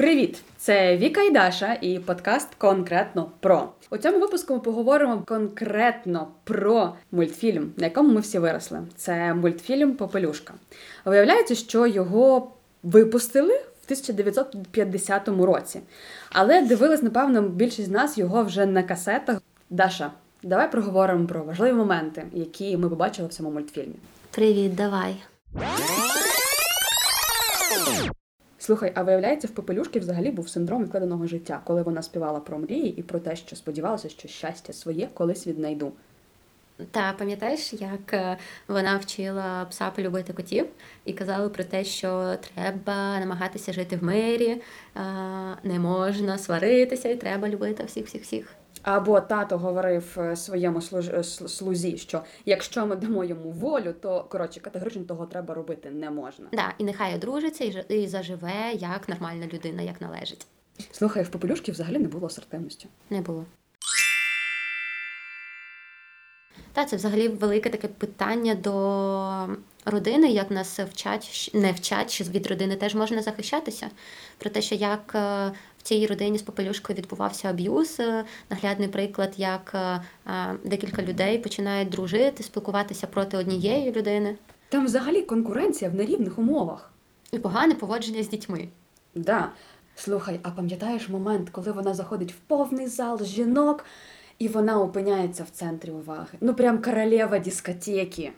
Привіт! Це Віка і Даша і подкаст конкретно про. У цьому випуску ми поговоримо конкретно про мультфільм, на якому ми всі виросли. Це мультфільм Попелюшка. Виявляється, що його випустили в 1950 році. Але дивились, напевно, більшість з нас його вже на касетах. Даша, давай проговоримо про важливі моменти, які ми побачили в цьому мультфільмі. Привіт, давай. Слухай, а виявляється, в Попелюшки взагалі був синдром відкладеного життя, коли вона співала про мрії і про те, що сподівалася, що щастя своє колись віднайду. Та пам'ятаєш, як е, вона вчила пса полюбити котів і казала про те, що треба намагатися жити в мирі, е, не можна сваритися, і треба любити всіх, всіх, всіх. Або тато говорив е, своєму слузі, що якщо ми дамо йому волю, то коротше категорично того треба робити не можна. Да, і нехай одружиться і заживе як нормальна людина, як належить. Слухай, в попелюшки взагалі не було асертивності. Не було. Та це взагалі велике таке питання до родини, як нас вчать, не вчать, що від родини теж можна захищатися. Про те, що як е, в цій родині з попелюшкою відбувався аб'юз, е, наглядний приклад, як е, декілька людей починають дружити, спілкуватися проти однієї людини. Там взагалі конкуренція в нерівних умовах. І погане поводження з дітьми. Да. Слухай, а пам'ятаєш момент, коли вона заходить в повний зал жінок, і вона опиняється в центрі уваги? Ну, прям королева дискотеки.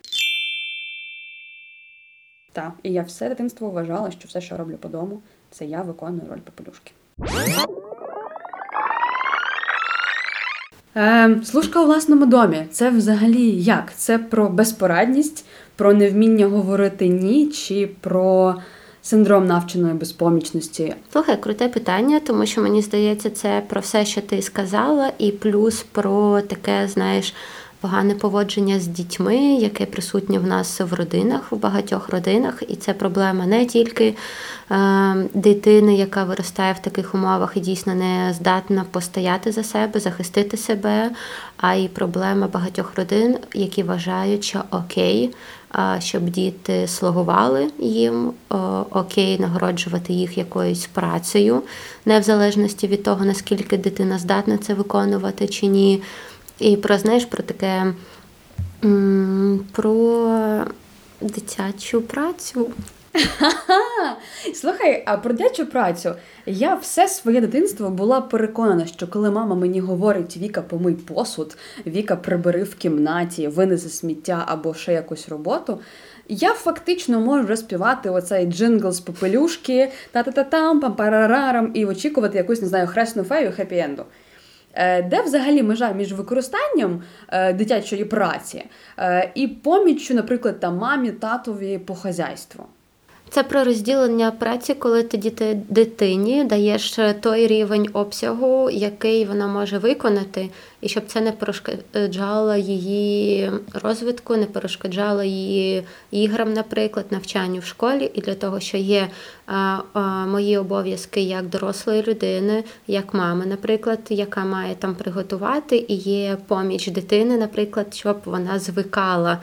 Так, і я все дитинство вважала, що все, що роблю по дому, це я виконую роль попелюшки. Е, Служка у власному домі. Це взагалі як? Це про безпорадність, про невміння говорити ні, чи про синдром навченої безпомічності? Слухай, круте питання, тому що мені здається, це про все, що ти сказала, і плюс про таке, знаєш погане поводження з дітьми, яке присутнє в нас в родинах, в багатьох родинах, і це проблема не тільки е, дитини, яка виростає в таких умовах і дійсно не здатна постояти за себе, захистити себе, а й проблема багатьох родин, які вважають, що окей. Щоб діти слугували їм, окей, нагороджувати їх якоюсь працею, не в залежності від того, наскільки дитина здатна це виконувати чи ні. І про знаєш, про таке про дитячу працю. Слухай, а про дитячу працю я все своє дитинство була переконана, що коли мама мені говорить Віка, помий посуд, Віка прибери в кімнаті, винеси сміття або ще якусь роботу. Я фактично можу розпівати оцей джингл з попелюшки, та-та-та-там, пам-парарарам, і очікувати якусь, не знаю, хресну фею хеппі-енду. Е, де взагалі межа між використанням е, дитячої праці е, і поміччю, наприклад, там мамі, татові по хазяйству? Це про розділення праці, коли ти дитині даєш той рівень обсягу, який вона може виконати, і щоб це не перешкоджало її розвитку, не перешкоджало її іграм, наприклад, навчанню в школі, і для того, що є мої обов'язки як дорослої людини, як мами, наприклад, яка має там приготувати, і є поміч дитини, наприклад, щоб вона звикала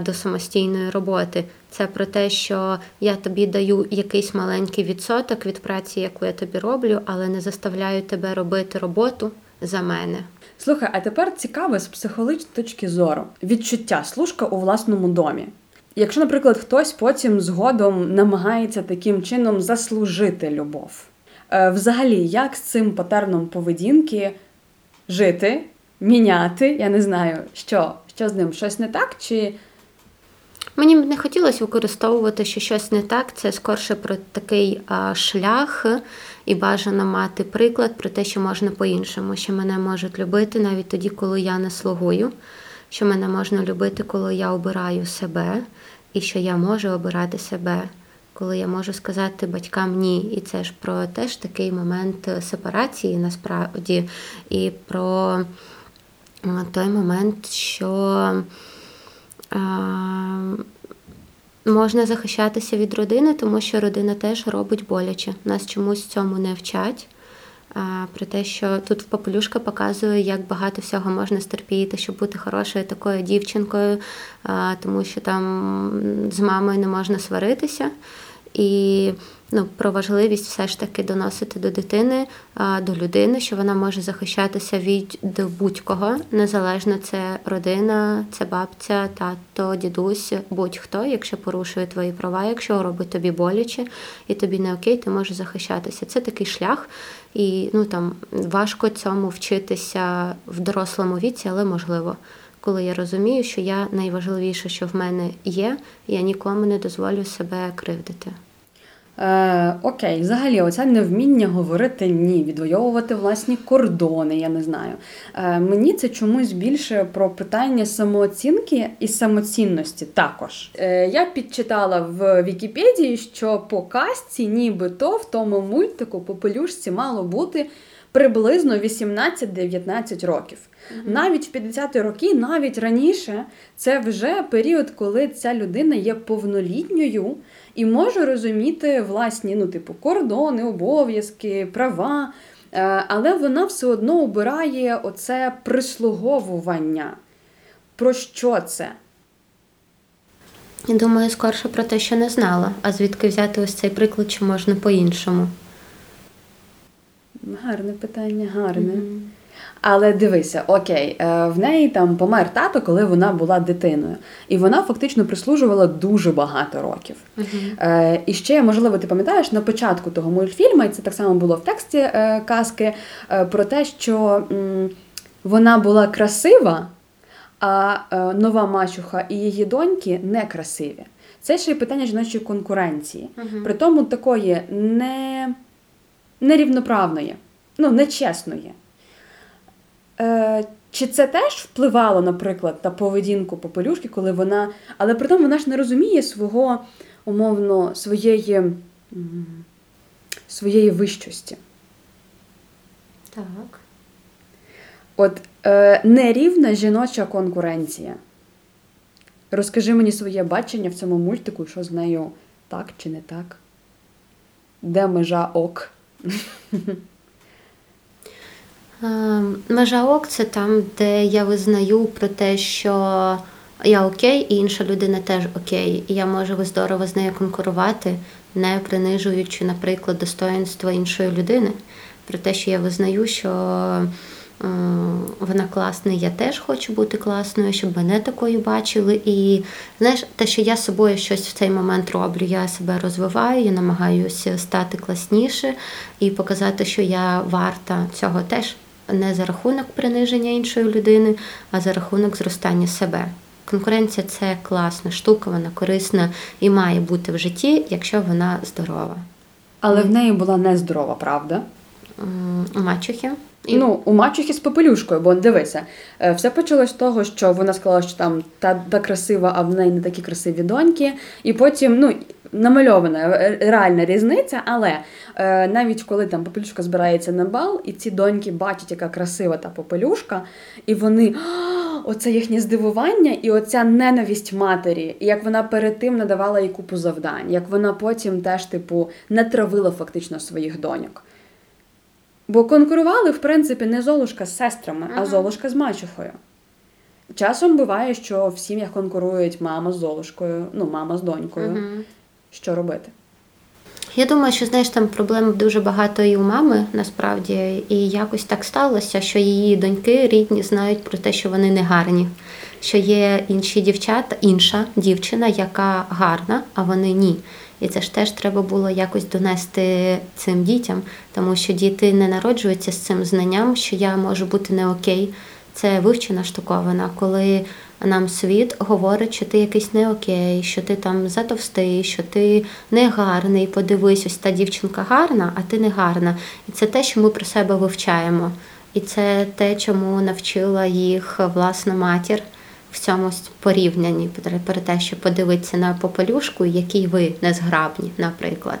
до самостійної роботи. Це про те, що я тобі даю якийсь маленький відсоток від праці, яку я тобі роблю, але не заставляю тебе робити роботу за мене. Слухай, а тепер цікаве з психологічної точки зору відчуття служка у власному домі. Якщо, наприклад, хтось потім згодом намагається таким чином заслужити любов, е, взагалі, як з цим патерном поведінки жити, міняти, я не знаю, що, що з ним щось не так, чи Мені б не хотілося використовувати, що щось не так. Це скорше про такий шлях, і бажано мати приклад про те, що можна по-іншому, що мене можуть любити навіть тоді, коли я не слугую, що мене можна любити, коли я обираю себе, і що я можу обирати себе, коли я можу сказати батькам ні. І це ж про теж такий момент сепарації насправді, і про той момент, що. Можна захищатися від родини, тому що родина теж робить боляче. Нас чомусь цьому не вчать. Про те, що тут попелюшка показує, як багато всього можна стерпіти, щоб бути хорошою такою дівчинкою, тому що там з мамою не можна сваритися. І ну, про важливість все ж таки доносити до дитини, до людини, що вона може захищатися від будь-кого, незалежно це родина, це бабця, тато, дідусь, будь-хто, якщо порушує твої права, якщо робить тобі боляче і тобі не окей, ти можеш захищатися. Це такий шлях, і ну там важко цьому вчитися в дорослому віці, але можливо. Коли я розумію, що я найважливіше, що в мене є, я нікому не дозволю себе кривдити. Е, Окей, взагалі, оце невміння говорити ні, відвоювати власні кордони, я не знаю. Е, Мені це чомусь більше про питання самооцінки і самоцінності також. Е, Я підчитала в Вікіпедії, що по казці, нібито в тому мультику по пелюшці мало бути приблизно 18-19 років. Mm-hmm. Навіть в 50-ті роки, навіть раніше, це вже період, коли ця людина є повнолітньою і може розуміти власні, ну, типу, кордони, обов'язки, права. Е, але вона все одно обирає оце прислуговування. Про що це? Я думаю, скорше про те, що не знала. А звідки взяти ось цей приклад, чи можна по-іншому? Гарне питання, гарне. Mm-hmm. Але дивися, окей, е, в неї там помер тато, коли вона була дитиною, і вона фактично прислужувала дуже багато років. Uh-huh. І ще, можливо, ти пам'ятаєш на початку того мультфільму, і це так само було в тексті е, казки, про те, що вона була красива, а нова мачуха і її доньки не красиві. Це ще й питання жіночої конкуренції, uh-huh. при тому такої не, нерівноправної, ну нечесної. Е, Чи це теж впливало, наприклад, на поведінку попелюшки, коли вона. Але при тому вона ж не розуміє свого, умовно, своєї своєї вищості. Так. От е, нерівна жіноча конкуренція. Розкажи мені своє бачення в цьому мультику, що з нею так чи не так? Де межа ок? Ем, межа ок це там, де я визнаю про те, що я окей, і інша людина теж окей. І я можу здорово з нею конкурувати, не принижуючи, наприклад, достоинство іншої людини. Про те, що я визнаю, що вона класна, я теж хочу бути класною, щоб мене такою бачили. І знаєш, те, що я собою щось в цей момент роблю, я себе розвиваю, я намагаюся стати класніше і показати, що я варта цього теж не за рахунок приниження іншої людини, а за рахунок зростання себе. Конкуренція це класна штука, вона корисна і має бути в житті, якщо вона здорова. Але в неї була нездорова, правда? У мачухи. І... Ну, у мачухи з попелюшкою, бо дивися, е, все почалось з того, що вона сказала, що там та та красива, а в неї не такі красиві доньки. І потім, ну, намальована е, реальна різниця, але е, навіть коли там попелюшка збирається на бал, і ці доньки бачать, яка красива та попелюшка, і вони оце їхнє здивування і оця ненависть матері, і як вона перед тим надавала їй купу завдань, як вона потім теж, типу, не травила фактично своїх доньок. Бо конкурували, в принципі, не Золушка з сестрами, ага. а Золушка з мачухою. Часом буває, що в сім'ях конкурують мама з Золушкою, ну, мама з донькою. Ага. Що робити? Я думаю, що знаєш, там проблем дуже багато і у мами насправді, і якось так сталося, що її доньки рідні знають про те, що вони не гарні, що є інші дівчата, інша дівчина, яка гарна, а вони ні. І це ж теж треба було якось донести цим дітям, тому що діти не народжуються з цим знанням, що я можу бути не окей. Це вивчена штуковина, коли нам світ говорить, що ти якийсь не окей, що ти там затовстий, що ти не гарний. Подивись, ось та дівчинка гарна, а ти не гарна. І це те, що ми про себе вивчаємо. І це те, чому навчила їх власна матір в цьому порівнянні, про те, що подивитися на попелюшку, який ви незграбні, наприклад.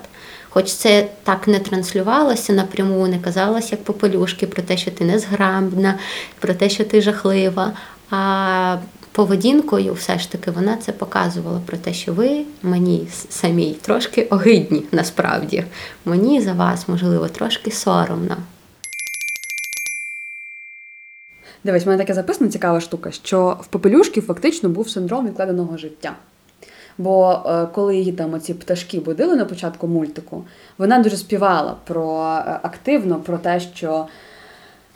Хоч це так не транслювалося напряму, не казалось як попелюшки про те, що ти незграбна, про те, що ти жахлива. А поведінкою все ж таки вона це показувала про те, що ви мені самій трошки огидні насправді. Мені за вас, можливо, трошки соромно. Дивись, в мене таке записана цікава штука, що в попелюшки фактично був синдром відкладеного життя. Бо е, коли її там оці пташки будили на початку мультику, вона дуже співала про е, активно про те, що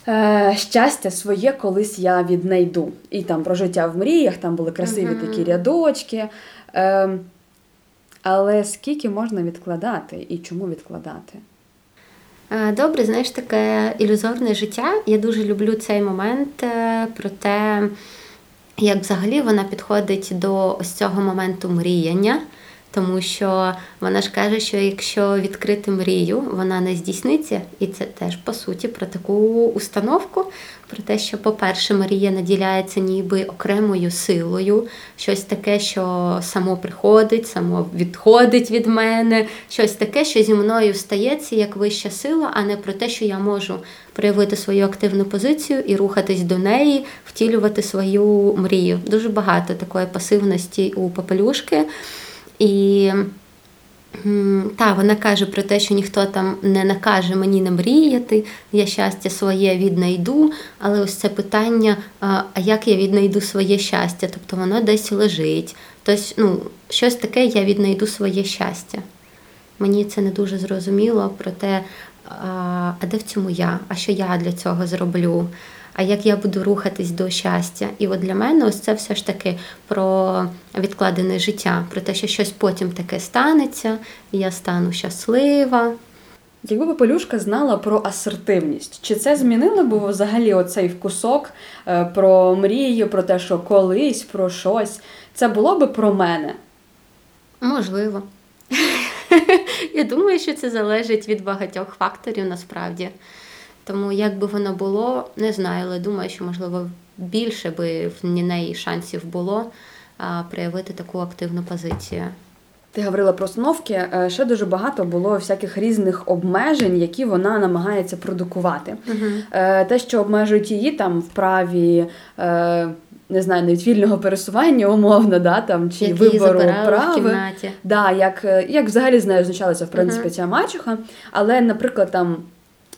е, щастя своє колись я віднайду. І там про життя в мріях, там були красиві uh-huh. такі рядочки. Е, але скільки можна відкладати і чому відкладати? Добре, знаєш, таке ілюзорне життя. Я дуже люблю цей момент е, про те, як взагалі вона підходить до ось цього моменту мріяння. Тому що вона ж каже, що якщо відкрити мрію, вона не здійсниться, і це теж по суті про таку установку, про те, що, по-перше, Марія наділяється ніби окремою силою, щось таке, що само приходить, само відходить від мене, щось таке, що зі мною стається як вища сила, а не про те, що я можу проявити свою активну позицію і рухатись до неї, втілювати свою мрію. Дуже багато такої пасивності у попелюшки. І та, вона каже про те, що ніхто там не накаже мені не мріяти, я щастя своє віднайду, але ось це питання, а як я віднайду своє щастя? Тобто воно десь лежить. Тобто, ну, щось таке я віднайду своє щастя. Мені це не дуже зрозуміло про те, а де в цьому я, а що я для цього зроблю а як я буду рухатись до щастя. І от для мене ось це все ж таки про відкладене життя, про те, що щось потім таке станеться, і я стану щаслива. Якби Попелюшка знала про асертивність, чи це змінило б взагалі оцей вкусок е, про мрію, про те, що колись, про щось, це було би про мене? Можливо. Я думаю, що це залежить від багатьох факторів насправді. Тому як би воно було, не знаю, але думаю, що можливо більше би в неї шансів було проявити таку активну позицію. Ти говорила про установки. Е, ще дуже багато було всяких різних обмежень, які вона намагається продукувати. Uh-huh. Те, що обмежують її там в праві. Е, не знаю, навіть вільного пересування умовно, да, там, чи як вибору прави. Да, як як взагалі з нею означалася в принципі uh-huh. ця мачуха. Але, наприклад, там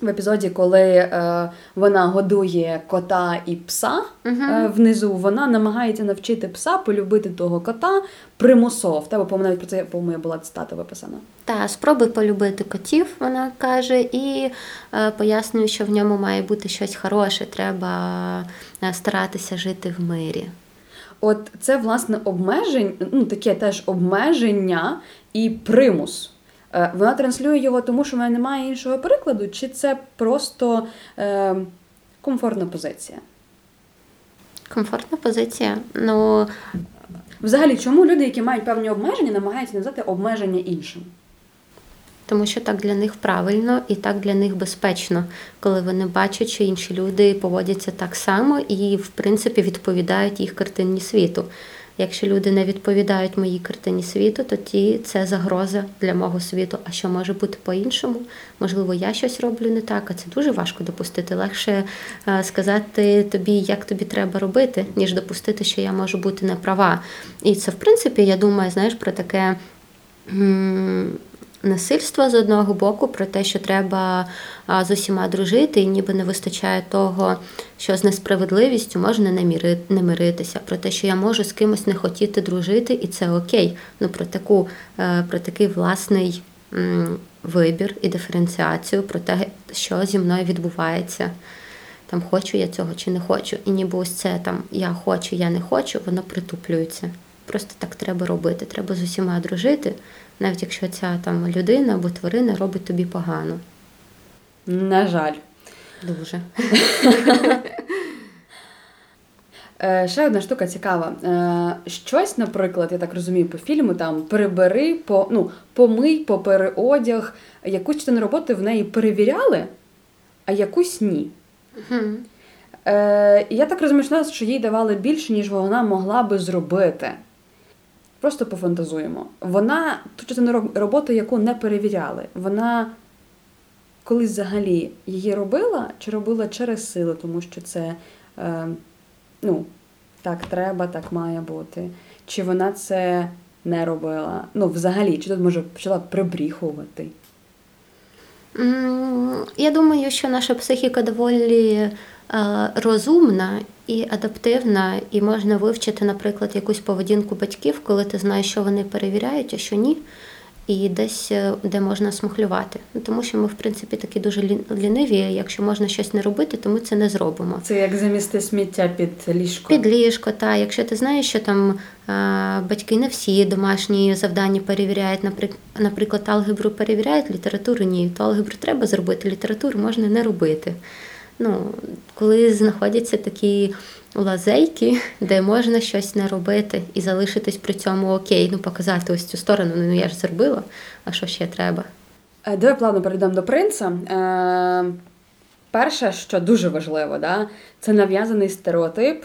в епізоді, коли е, вона годує кота і пса uh-huh. е, внизу, вона намагається навчити пса полюбити того кота примусово. В тебе навіть про це по-моєму була цитата виписана. Так, спробуй полюбити котів, вона каже, і е, пояснює, що в ньому має бути щось хороше, треба е, старатися жити в мирі. От це власне обмежень, ну таке теж обмеження і примус. Е, вона транслює його, тому що в мене немає іншого перекладу, чи це просто е, комфортна позиція? Комфортна позиція. Ну взагалі, чому люди, які мають певні обмеження, намагаються навзати обмеження іншим? Тому що так для них правильно і так для них безпечно, коли вони бачать, що інші люди поводяться так само і, в принципі, відповідають їх картині світу. Якщо люди не відповідають моїй картині світу, то ті це загроза для мого світу. А що може бути по-іншому? Можливо, я щось роблю не так, а це дуже важко допустити. Легше е, сказати тобі, як тобі треба робити, ніж допустити, що я можу бути не права. І це, в принципі, я думаю, знаєш, про таке насильство з одного боку, про те, що треба з усіма дружити, і ніби не вистачає того, що з несправедливістю можна не миритися, про те, що я можу з кимось не хотіти дружити, і це окей. Ну про таку, е, про такий власний вибір і диференціацію, про те, що зі мною відбувається. Там хочу я цього чи не хочу. І ніби ось це там я хочу, я не хочу, воно притуплюється. Просто так треба робити. Треба з усіма дружити, навіть якщо ця там людина або тварина робить тобі погано. На жаль. Дуже. Е, ще одна штука цікава. Е, щось, наприклад, я так розумію, по фільму там перебери, по, ну, помий, попереодяг, якусь частину роботи в неї перевіряли, а якусь ні. Mm-hmm. Е, Я так розумію, що їй давали більше, ніж вона могла би зробити. Просто пофантазуємо. Вона ту частину роботи, яку не перевіряли, вона колись взагалі її робила чи робила через силу, тому що це е, ну, так треба, так має бути. Чи вона це не робила? Ну, взагалі, чи тут може почала прибріхувати? Я думаю, що наша психіка доволі розумна і адаптивна, і можна вивчити, наприклад, якусь поведінку батьків, коли ти знаєш, що вони перевіряють, а що ні і десь е, де можна смухлювати. Ну, тому що ми, в принципі, такі дуже ліниві. Якщо можна щось не робити, то ми це не зробимо. Це як замісти сміття під ліжко. Під ліжко, так. Якщо ти знаєш, що там батьки не всі домашні завдання перевіряють, наприклад, алгебру перевіряють, літературу ні, то алгебру треба зробити, літературу можна не робити. Ну, Коли знаходяться такі лазейки, де можна щось не робити і залишитись при цьому окей, ну показати ось цю сторону. Ну я ж зробила, а що ще треба? Е, давай плавно перейдемо до принца. Е, Перше, що дуже важливо, да, це нав'язаний стереотип,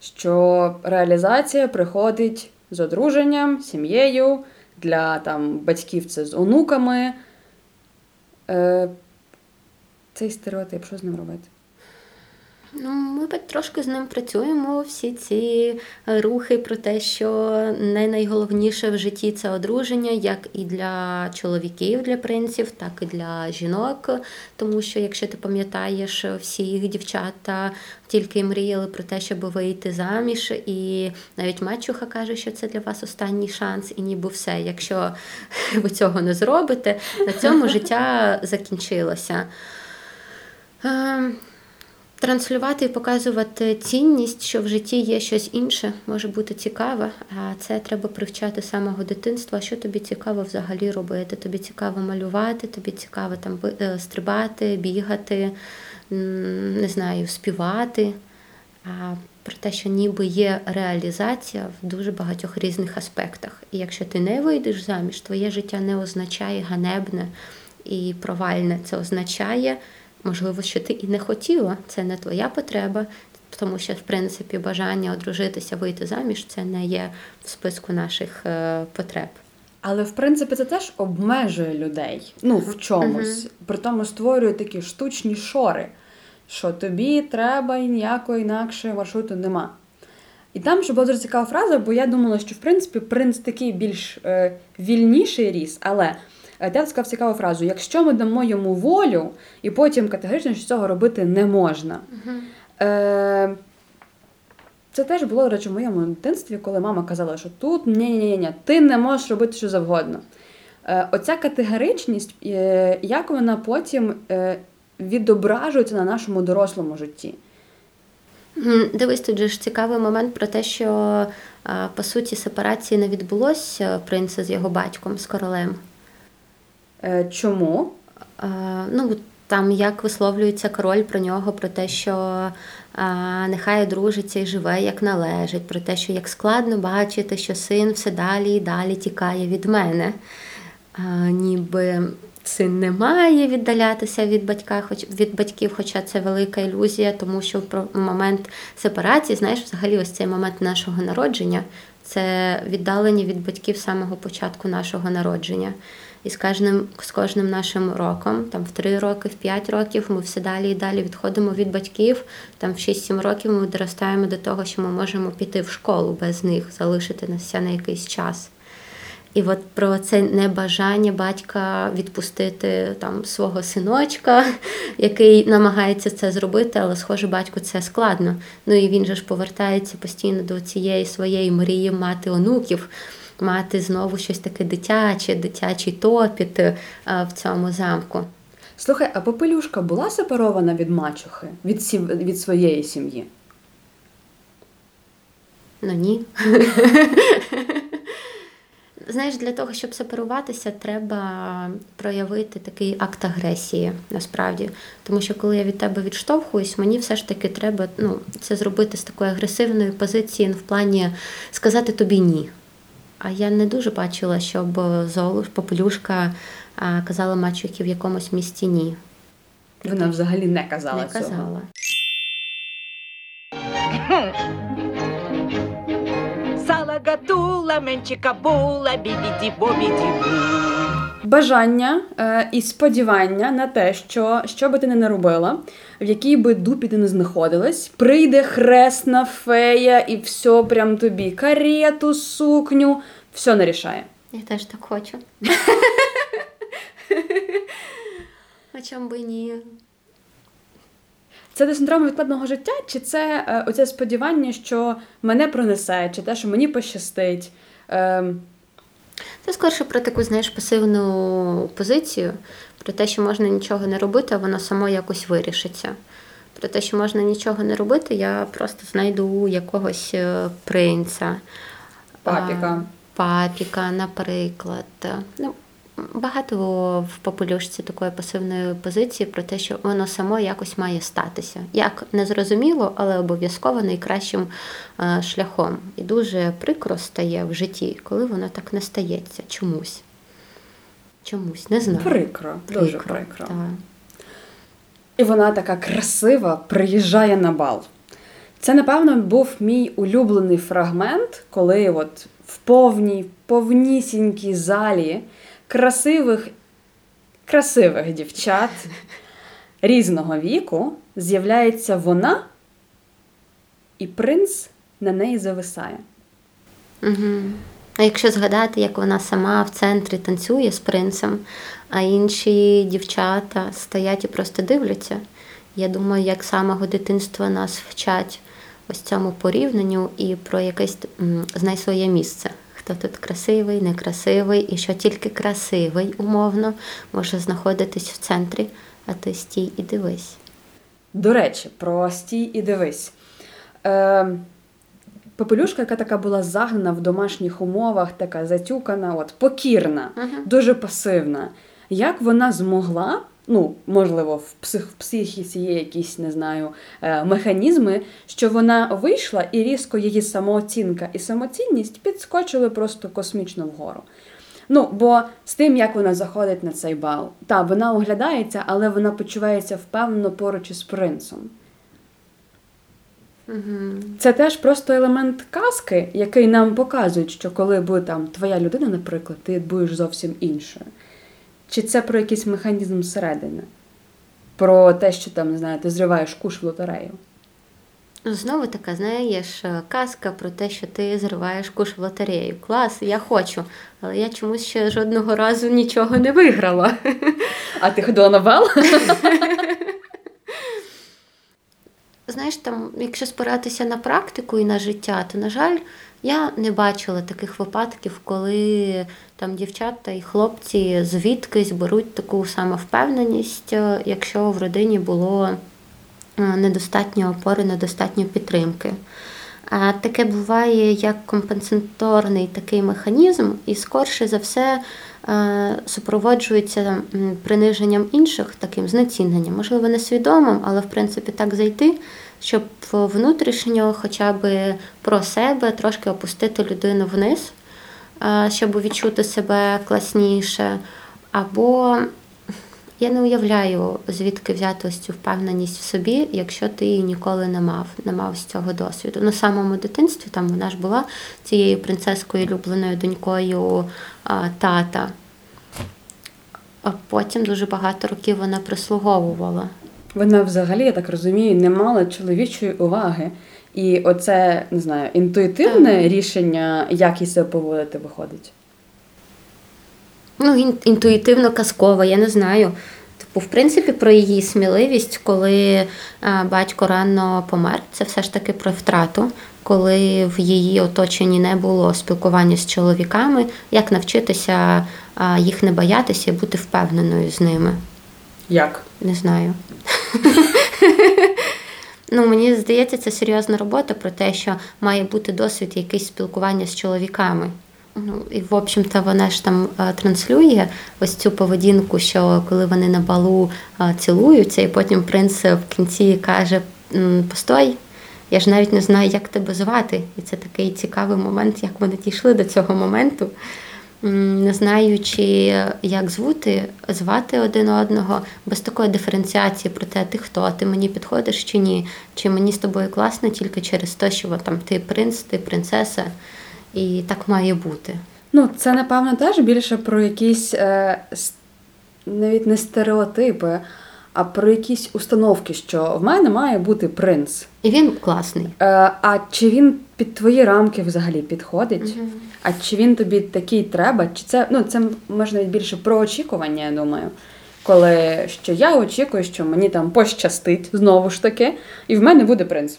що реалізація приходить з одруженням, сім'єю, для там, батьків це з онуками. Е, Цей стереотип, що з ним робити? Ну, Ми трошки з ним працюємо. Всі ці рухи про те, що не найголовніше в житті це одруження, як і для чоловіків, для принців, так і для жінок. Тому що, якщо ти пам'ятаєш, всі їх дівчата тільки мріяли про те, щоб вийти заміж, і навіть мачуха каже, що це для вас останній шанс, і ніби все. Якщо ви цього не зробите, на цьому життя закінчилося. Ем, Транслювати і показувати цінність, що в житті є щось інше, може бути цікаве, а це треба привчати з самого дитинства. Що тобі цікаво взагалі робити? Тобі цікаво малювати, тобі цікаво там е, стрибати, бігати, не знаю, співати. А про те, що ніби є реалізація в дуже багатьох різних аспектах. І якщо ти не вийдеш заміж, твоє життя не означає ганебне і провальне. Це означає. Можливо, що ти і не хотіла, це не твоя потреба, тому що, в принципі, бажання одружитися, вийти заміж це не є в списку наших е, потреб. Але в принципі це теж обмежує людей. Ну, в чомусь. Uh-huh. При тому створює такі штучні шори, що тобі треба і ніякого інакшого маршруту нема. І там ще була дуже цікава фраза, бо я думала, що в принципі принц такий більш е, вільніший ріс, але Е, сказав цікаву фразу: якщо ми дамо йому волю, і потім категорично що цього робити не можна. Е, Це теж було, до речі, в моєму дитинстві, коли мама казала, що тут ні-ні-ні, ти не можеш робити що завгодно. Е, Оця категоричність, е, як вона потім е, відображується на нашому дорослому житті. Дивись, тут же ж цікавий момент про те, що по суті сепарації не відбулося принца з його батьком, з королем. Е, чому? Е, ну, там як висловлюється король про нього, про те, що а, нехай одружиться і живе як належить, про те, що як складно бачити, що син все далі і далі тікає від мене. Ніби син не має віддалятися від батька, хоч від батьків, хоча це велика ілюзія, тому що в момент сепарації, знаєш, взагалі, ось цей момент нашого народження це віддалення від батьків самого початку нашого народження. І з кожним з кожним нашим роком, там в 3 роки, в 5 років, ми все далі і далі відходимо від батьків. Там в 6-7 років ми доростаємо до того, що ми можемо піти в школу без них, залишити нас на якийсь час. І от про це небажання батька відпустити там свого синочка, який намагається це зробити, але, схоже, батьку це складно. Ну і він же ж повертається постійно до цієї своєї мрії мати онуків мати знову щось таке дитяче, дитячий топіт е, в цьому замку. Слухай, а попелюшка була сепарована від мачухи, від сім... від своєї сім'ї? Ну ні. Знаєш, для того, щоб сепаруватися, треба проявити такий акт агресії насправді. Тому що коли я від тебе відштовхуюсь, мені все ж таки треба ну, це зробити з такої агресивної позиції в плані сказати тобі ні. А я не дуже бачила, щоб Золуш, Попелюшка казала мачухи в якомусь місті ні. Вона взагалі не казала. Не цього. казала. Салагатула, менчика була, бібіді бобіді Бажання е, і сподівання на те, що що би ти не робила, в якій би дупі ти не знаходилась, прийде хресна фея і все прям тобі карету, сукню, все нарішає. Я теж так хочу. А чом би ні? Це до синдрому відкладного життя, чи це е, оце сподівання, що мене пронесе, чи те, що мені пощастить? Е, Це скорше про таку, знаєш, пасивну позицію, про те, що можна нічого не робити, а воно само якось вирішиться. Про те, що можна нічого не робити, я просто знайду якогось е, принца. Папіка. Папіка, наприклад. Ну, Багато в попелюшці такої пасивної позиції про те, що воно само якось має статися. Як незрозуміло, але обов'язково найкращим е, шляхом. І дуже прикро стає в житті, коли воно так не стається чомусь. Чомусь, не знаю. Прикро, дуже прикро. Так. І вона така красива, приїжджає на бал. Це, напевно, був мій улюблений фрагмент, коли от в повній, повнісінькій залі красивих, красивих дівчат різного віку з'являється вона, і принц на неї зависає. Угу. А якщо згадати, як вона сама в центрі танцює з принцем, а інші дівчата стоять і просто дивляться. Я думаю, як самого дитинства нас вчать ось цьому порівнянню і про якесь знай своє місце. Хто тут красивий, некрасивий, і що тільки красивий, умовно, може знаходитись в центрі, а ти стій і дивись. До речі, про стій і дивись. Е, Попелюшка, яка така була загнана в домашніх умовах, така затюкана, от покірна, uh-huh. дуже пасивна. Як вона змогла, ну, можливо, в псих, в психіці є якісь, не знаю, е, механізми, що вона вийшла і різко її самооцінка і самоцінність підскочили просто космічно вгору. Ну, бо з тим, як вона заходить на цей бал, та вона оглядається, але вона почувається впевнено поруч із принцем. Це теж просто елемент казки, який нам показують, що коли буде там твоя людина, наприклад, ти будеш зовсім іншою. Чи це про якийсь механізм зсередини? Про те, що там, не знаю, ти зриваєш куш в лотерею? Знову така, знаєш, казка про те, що ти зриваєш куш в лотерею. Клас, я хочу, але я чомусь ще жодного разу нічого не виграла. А ти ходила на бал? Знаєш, там, якщо спиратися на практику і на життя, то, на жаль, я не бачила таких випадків, коли там дівчата і хлопці звідкись беруть таку самовпевненість, якщо в родині було недостатньо опори, недостатньо підтримки. А таке буває як компенсаторний такий механізм, і скорше за все супроводжується приниженням інших, таким знеціненням. Можливо, не свідомим, але в принципі так зайти, щоб внутрішньо хоча б про себе трошки опустити людину вниз, щоб відчути себе класніше. Або я не уявляю, звідки взяти ось цю впевненість в собі, якщо ти її ніколи не мав, не мав з цього досвіду. На самому дитинстві там вона ж була цією принцескою, улюбленою донькою а, тата. А потім дуже багато років вона прислуговувала. Вона взагалі, я так розумію, не мала чоловічої уваги. І оце, не знаю, інтуїтивне так. рішення, як їй себе поводити, виходить. Ну, інтуїтивно казково, я не знаю. Типу, в принципі, про її сміливість, коли батько рано помер, це все ж таки про втрату, коли в її оточенні не було спілкування з чоловіками, як навчитися їх не боятися і бути впевненою з ними. Як? Не знаю. Ну, Мені здається, це серйозна робота про те, що має бути досвід якийсь спілкування з чоловіками. Ну, І, в общем-то, вона ж там транслює ось цю поведінку, що коли вони на балу цілуються, і потім принц в кінці каже: Постой, я ж навіть не знаю, як тебе звати. І це такий цікавий момент, як вони дійшли до цього моменту не знаючи, як звути, звати один одного, без такої диференціації про те, ти хто, ти мені підходиш чи ні, чи мені з тобою класно тільки через те, що там ти принц, ти принцеса, і так має бути. Ну, це напевно теж більше про якісь е, навіть не стереотипи, а про якісь установки, що в мене має бути принц. І він класний. Е, А чи він під твої рамки взагалі підходить? Угу. А чи він тобі такий треба? Чи це ну це може навіть більше про очікування, я думаю. коли що я очікую, що мені там пощастить знову ж таки, і в мене буде принц.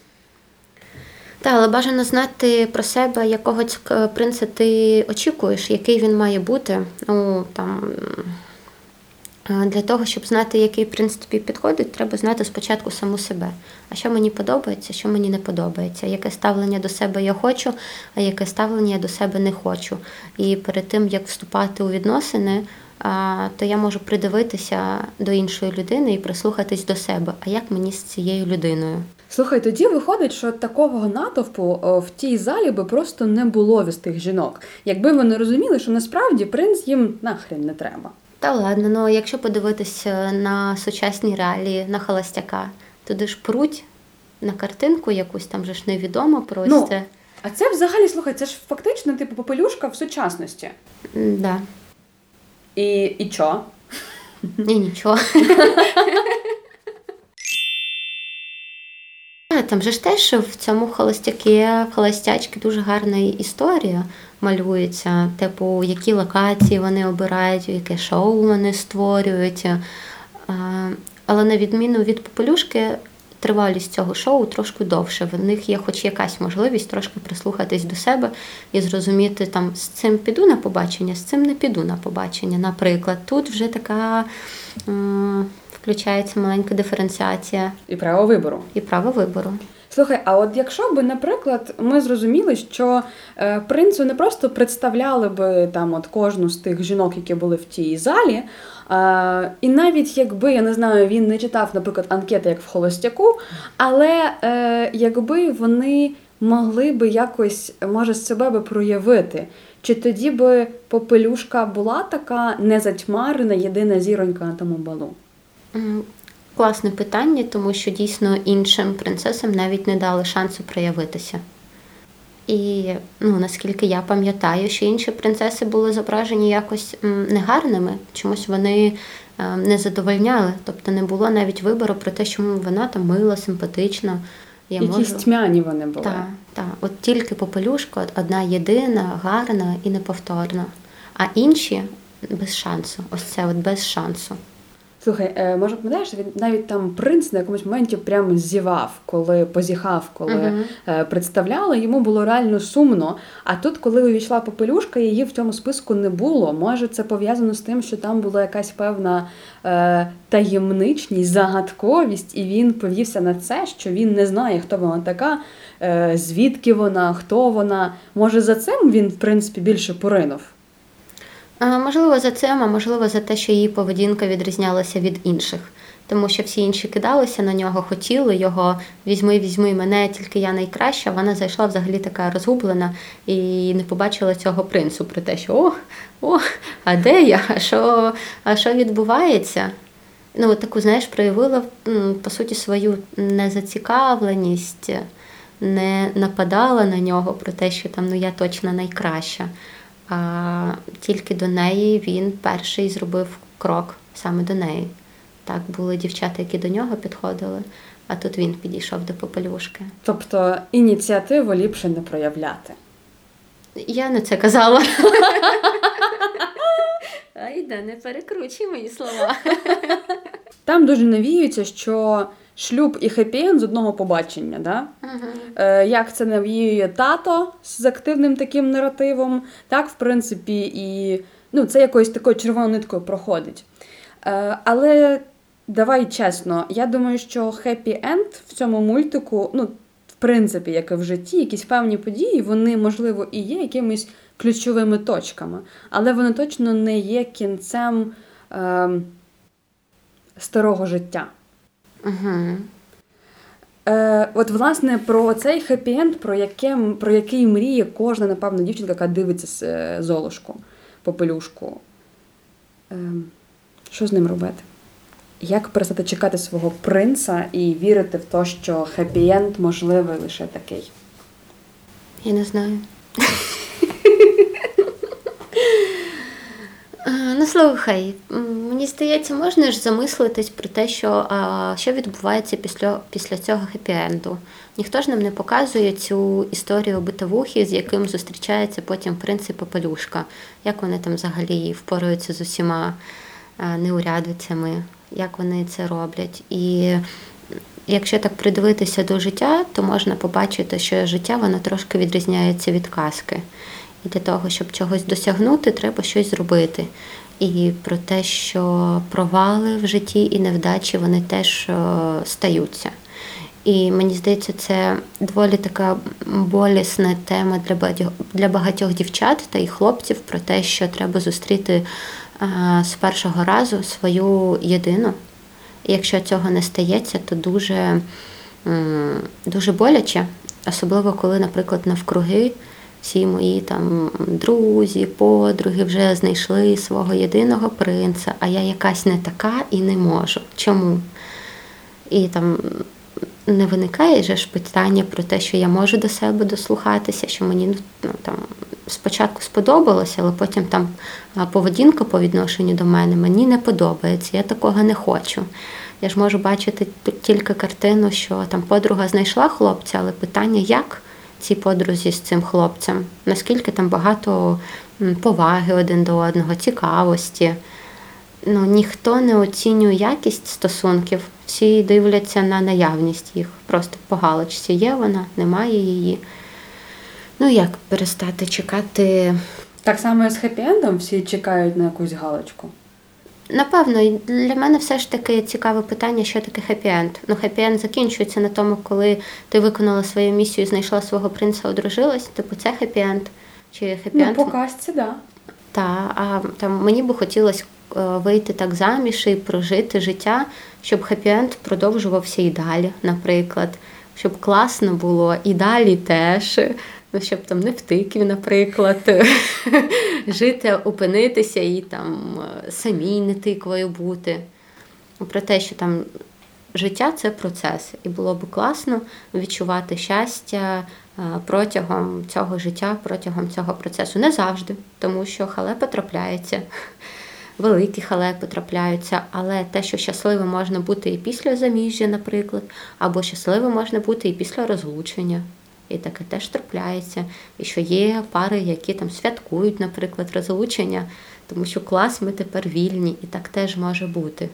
Так, але бажано знати про себе, якого принца ти очікуєш, який він має бути. Ну там для того, щоб знати, який принц тобі підходить, треба знати спочатку саму себе. А що мені подобається, що мені не подобається, яке ставлення до себе я хочу, а яке ставлення я до себе не хочу. І перед тим як вступати у відносини, то я можу придивитися до іншої людини і прислухатись до себе. А як мені з цією людиною? Слухай, тоді виходить, що такого натовпу в тій залі би просто не було від тих жінок, якби вони розуміли, що насправді принц їм нахрен не треба. Та ладно, ну якщо подивитися на сучасні реалії, на холостяка, туди ж пруть на картинку якусь там же ж невідомо просто. Ну, А це взагалі, слухай, це ж фактично типу попелюшка в сучасності. Да. І і чо? Ні, нічого. Там же ж теж в цьому холостяки, в холостячки дуже гарна історія малюється, типу, які локації вони обирають, яке шоу вони створюють. Але на відміну від попелюшки, тривалість цього шоу трошки довше. В них є хоч якась можливість трошки прислухатись до себе і зрозуміти, там з цим піду на побачення, з цим не піду на побачення. Наприклад, тут вже така. Включається маленька диференціація і право вибору. І право вибору. Слухай, а от якщо би, наприклад, ми зрозуміли, що е, принцу не просто представляли би там от кожну з тих жінок, які були в тій залі, е, і навіть якби я не знаю, він не читав, наприклад, анкети як в холостяку, але е, якби вони могли би якось може себе би проявити. Чи тоді би попелюшка була така незатьмарена, єдина зіронька на тому балу? Класне питання, тому що дійсно іншим принцесам навіть не дали шансу проявитися. І ну, наскільки я пам'ятаю, що інші принцеси були зображені якось негарними, чомусь вони е, не задовольняли. Тобто не було навіть вибору про те, що вона там мила, симпатична. Я Якісь можу... тьмяні вони були. Так, так. От тільки попелюшка одна єдина, гарна і неповторна. А інші без шансу. Ось це от без шансу. Слухай, е, може пам'ятаєш, він навіть там принц на якомусь моменті прямо зівав, коли позіхав, коли uh-huh. представляли, йому було реально сумно. А тут, коли увійшла попелюшка, її в цьому списку не було. Може, це пов'язано з тим, що там була якась певна е, таємничність, загадковість, і він повівся на це, що він не знає, хто вона така, е, звідки вона, хто вона. Може, за цим він, в принципі, більше поринув. Можливо, за цим, а можливо, за те, що її поведінка відрізнялася від інших. Тому що всі інші кидалися на нього, хотіли його візьми, візьми мене, тільки я найкраща. Вона зайшла взагалі така розгублена і не побачила цього принцу про те, що о, о, а де я? А що а що відбувається? Ну, таку, знаєш, проявила по суті свою незацікавленість, не нападала на нього про те, що там ну я точно найкраща тільки до неї він перший зробив крок саме до неї. Так, були дівчата, які до нього підходили, а тут він підійшов до попелюшки. Тобто ініціативу ліпше не проявляти. Я не це казала. Айда, не перекручуй мої слова. Там дуже навіюється, що шлюб і хеппі з одного побачення. Да? Uh-huh. Е, Як це навіює тато з активним таким наративом, так, в принципі, і ну, це якоюсь такою червоною ниткою проходить. Е, Але давай чесно, я думаю, що хеппі енд в цьому мультику, ну, в принципі, як і в житті, якісь певні події, вони, можливо, і є якимись ключовими точками, але вони точно не є кінцем е, старого життя. Угу. Е, От, власне, про цей хеппі-енд, про яке, про який мріє кожна, напевно, дівчинка, яка дивиться е, золушку, попелюшку. Е, Що з ним робити? Як перестати чекати свого принца і вірити в те, що хеппі-енд можливий лише такий? Я не знаю. Ну, слухай, мені здається, можна ж замислитись про те, що а, що відбувається після після цього хеппі-енду. Ніхто ж нам не показує цю історію битовухи, з яким зустрічається потім принцип Попелюшка, як вони там взагалі впораються з усіма неурядицями, як вони це роблять. І якщо так придивитися до життя, то можна побачити, що життя воно трошки відрізняється від казки. І для того, щоб чогось досягнути, треба щось зробити. І про те, що провали в житті і невдачі вони теж стаються. І мені здається, це доволі така болісна тема для багатьох для багатьох дівчат та й хлопців про те, що треба зустріти з першого разу свою єдину. І якщо цього не стається, то дуже, дуже боляче, особливо коли, наприклад, навкруги всі мої там друзі, подруги вже знайшли свого єдиного принца, а я якась не така і не можу. Чому? І там не виникає ж питання про те, що я можу до себе дослухатися, що мені ну, там спочатку сподобалося, але потім там поведінка по відношенню до мене мені не подобається, я такого не хочу. Я ж можу бачити тільки картину, що там подруга знайшла хлопця, але питання, як цій подрузі з цим хлопцем, наскільки там багато поваги один до одного, цікавості. Ну, Ніхто не оцінює якість стосунків, всі дивляться на наявність їх. Просто по галочці є вона, немає її. Ну як перестати чекати? Так само і з хеппі-ендом всі чекають на якусь галочку. Напевно, для мене все ж таки цікаве питання, що таке хеппі-енд. Ну, хеппі-енд закінчується на тому, коли ти виконала свою місію, знайшла свого принца, одружилась. Типу, це хеппі-енд. Чи хеппі-енд? Ну, по казці, да. Так, а там мені би хотілося е, вийти так заміж і прожити життя, щоб хеппі-енд продовжувався і далі, наприклад, щоб класно було і далі теж ну, щоб там не в тикві, наприклад, жити, опинитися і там е, самій не тиквою бути. Про те, що там життя це процес, і було б класно відчувати щастя е, протягом цього життя, протягом цього процесу. Не завжди, тому що халепа трапляється. Великі халепи трапляються, але те, що щасливо можна бути і після заміжжя, наприклад, або щасливо можна бути і після розлучення і таке теж трапляється. І що є пари, які там святкують, наприклад, розлучення, тому що клас ми тепер вільні, і так теж може бути.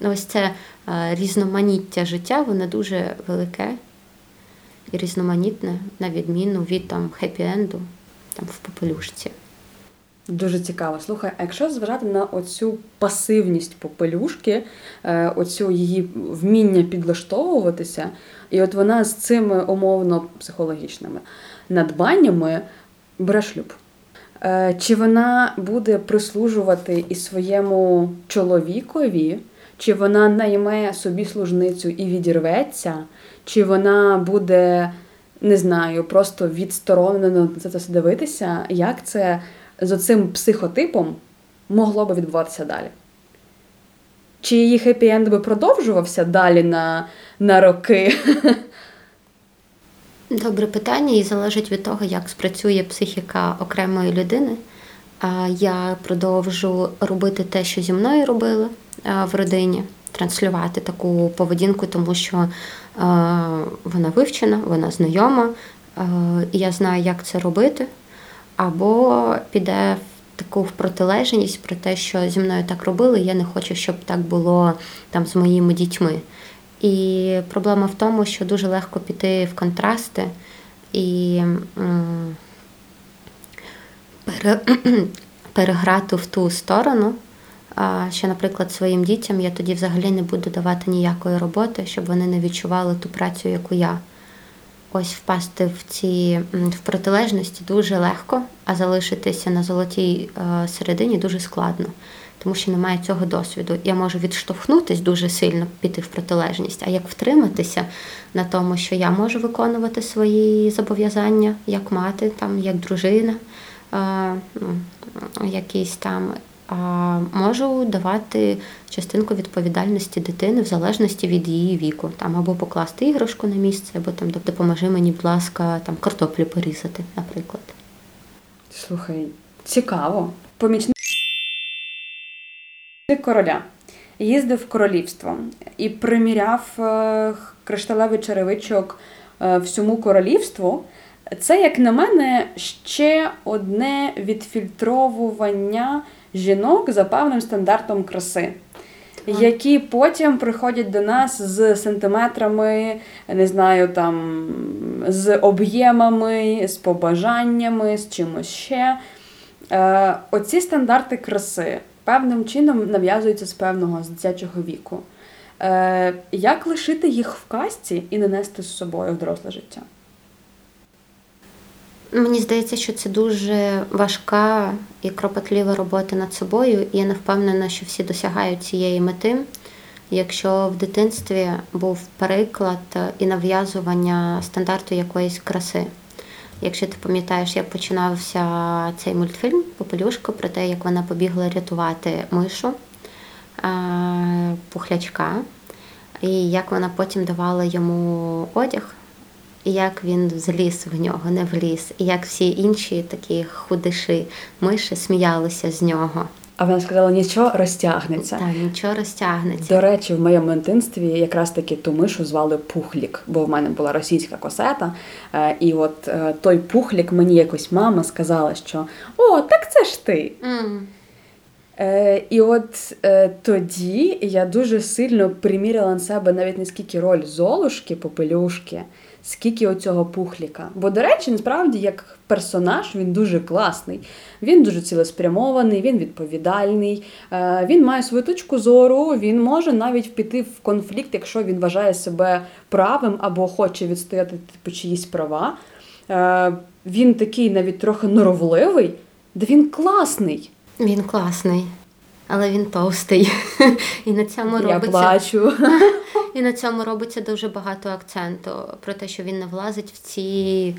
Ось це е, різноманіття життя, воно дуже велике і різноманітне, на відміну від там хеппі-енду там в попелюшці. Дуже цікаво. Слухай, а якщо зважати на оцю пасивність попелюшки, е, оцю її вміння підлаштовуватися, і от вона з цими умовно психологічними надбаннями бере шлюб. Е, чи вона буде прислужувати і своєму чоловікові, чи вона найме собі служницю і відірветься, чи вона буде, не знаю, просто відсторонено на це дивитися, як це з оцим психотипом могло би відбуватися далі? Чи її хеппі-енд би продовжувався далі на, на роки? Добре питання, і залежить від того, як спрацює психіка окремої людини. Я продовжу робити те, що зі мною робили в родині, транслювати таку поведінку, тому що вона вивчена, вона знайома, і я знаю, як це робити або піде в таку в протилежність про те, що зі мною так робили, я не хочу, щоб так було там з моїми дітьми. І проблема в тому, що дуже легко піти в контрасти і переграти в ту сторону, що, наприклад, своїм дітям я тоді взагалі не буду давати ніякої роботи, щоб вони не відчували ту працю, яку я ось впасти в ці в протилежності дуже легко, а залишитися на золотій е, середині дуже складно, тому що немає цього досвіду. Я можу відштовхнутись дуже сильно, піти в протилежність, а як втриматися на тому, що я можу виконувати свої зобов'язання як мати, там як дружина, е, ну, якісь там можу давати частинку відповідальності дитини в залежності від її віку. Там або покласти іграшку на місце, або там допоможи мені, будь ласка, там картоплю порізати, наприклад. Слухай, цікаво. Помічник короля їздив в королівство і приміряв е, кришталевий черевичок е, всьому королівству. Це, як на мене, ще одне відфільтровування жінок за певним стандартом краси. Які потім приходять до нас з сантиметрами, не знаю, там з об'ємами, з побажаннями, з чимось ще. Е, Оці стандарти краси певним чином нав'язуються з певного з дитячого віку. Е, Як лишити їх в касті і не нести з собою в доросле життя? Мені здається, що це дуже важка і кропотлива робота над собою, і я не впевнена, що всі досягають цієї мети. Якщо в дитинстві був переклад і нав'язування стандарту якоїсь краси. Якщо ти пам'ятаєш, як починався цей мультфільм Попелюшка про те, як вона побігла рятувати мишу пухлячка, і як вона потім давала йому одяг, і як він зліз в нього, не вліз, і як всі інші такі худиші миші сміялися з нього. А вона сказала, нічого розтягнеться. Так, нічого розтягнеться. До речі, в моєму дитинстві якраз таки ту мишу звали Пухлік, бо в мене була російська косета. Е, і от е, той Пухлік мені якось мама сказала, що о, так це ж ти. Mm. І от тоді я дуже сильно приміряла на себе навіть не скільки роль золушки, попелюшки, скільки оцього пухліка. Бо, до речі, насправді, як персонаж, він дуже класний. Він дуже цілеспрямований, він відповідальний, е, він має свою точку зору, він може навіть піти в конфлікт, якщо він вважає себе правим або хоче відстояти типу, чиїсь права. Е, він такий навіть трохи норовливий, де він класний. Він класний. Але він товстий. І на цьому Я робиться плачу. І на цьому робиться дуже багато акценту про те, що він не влазить в ці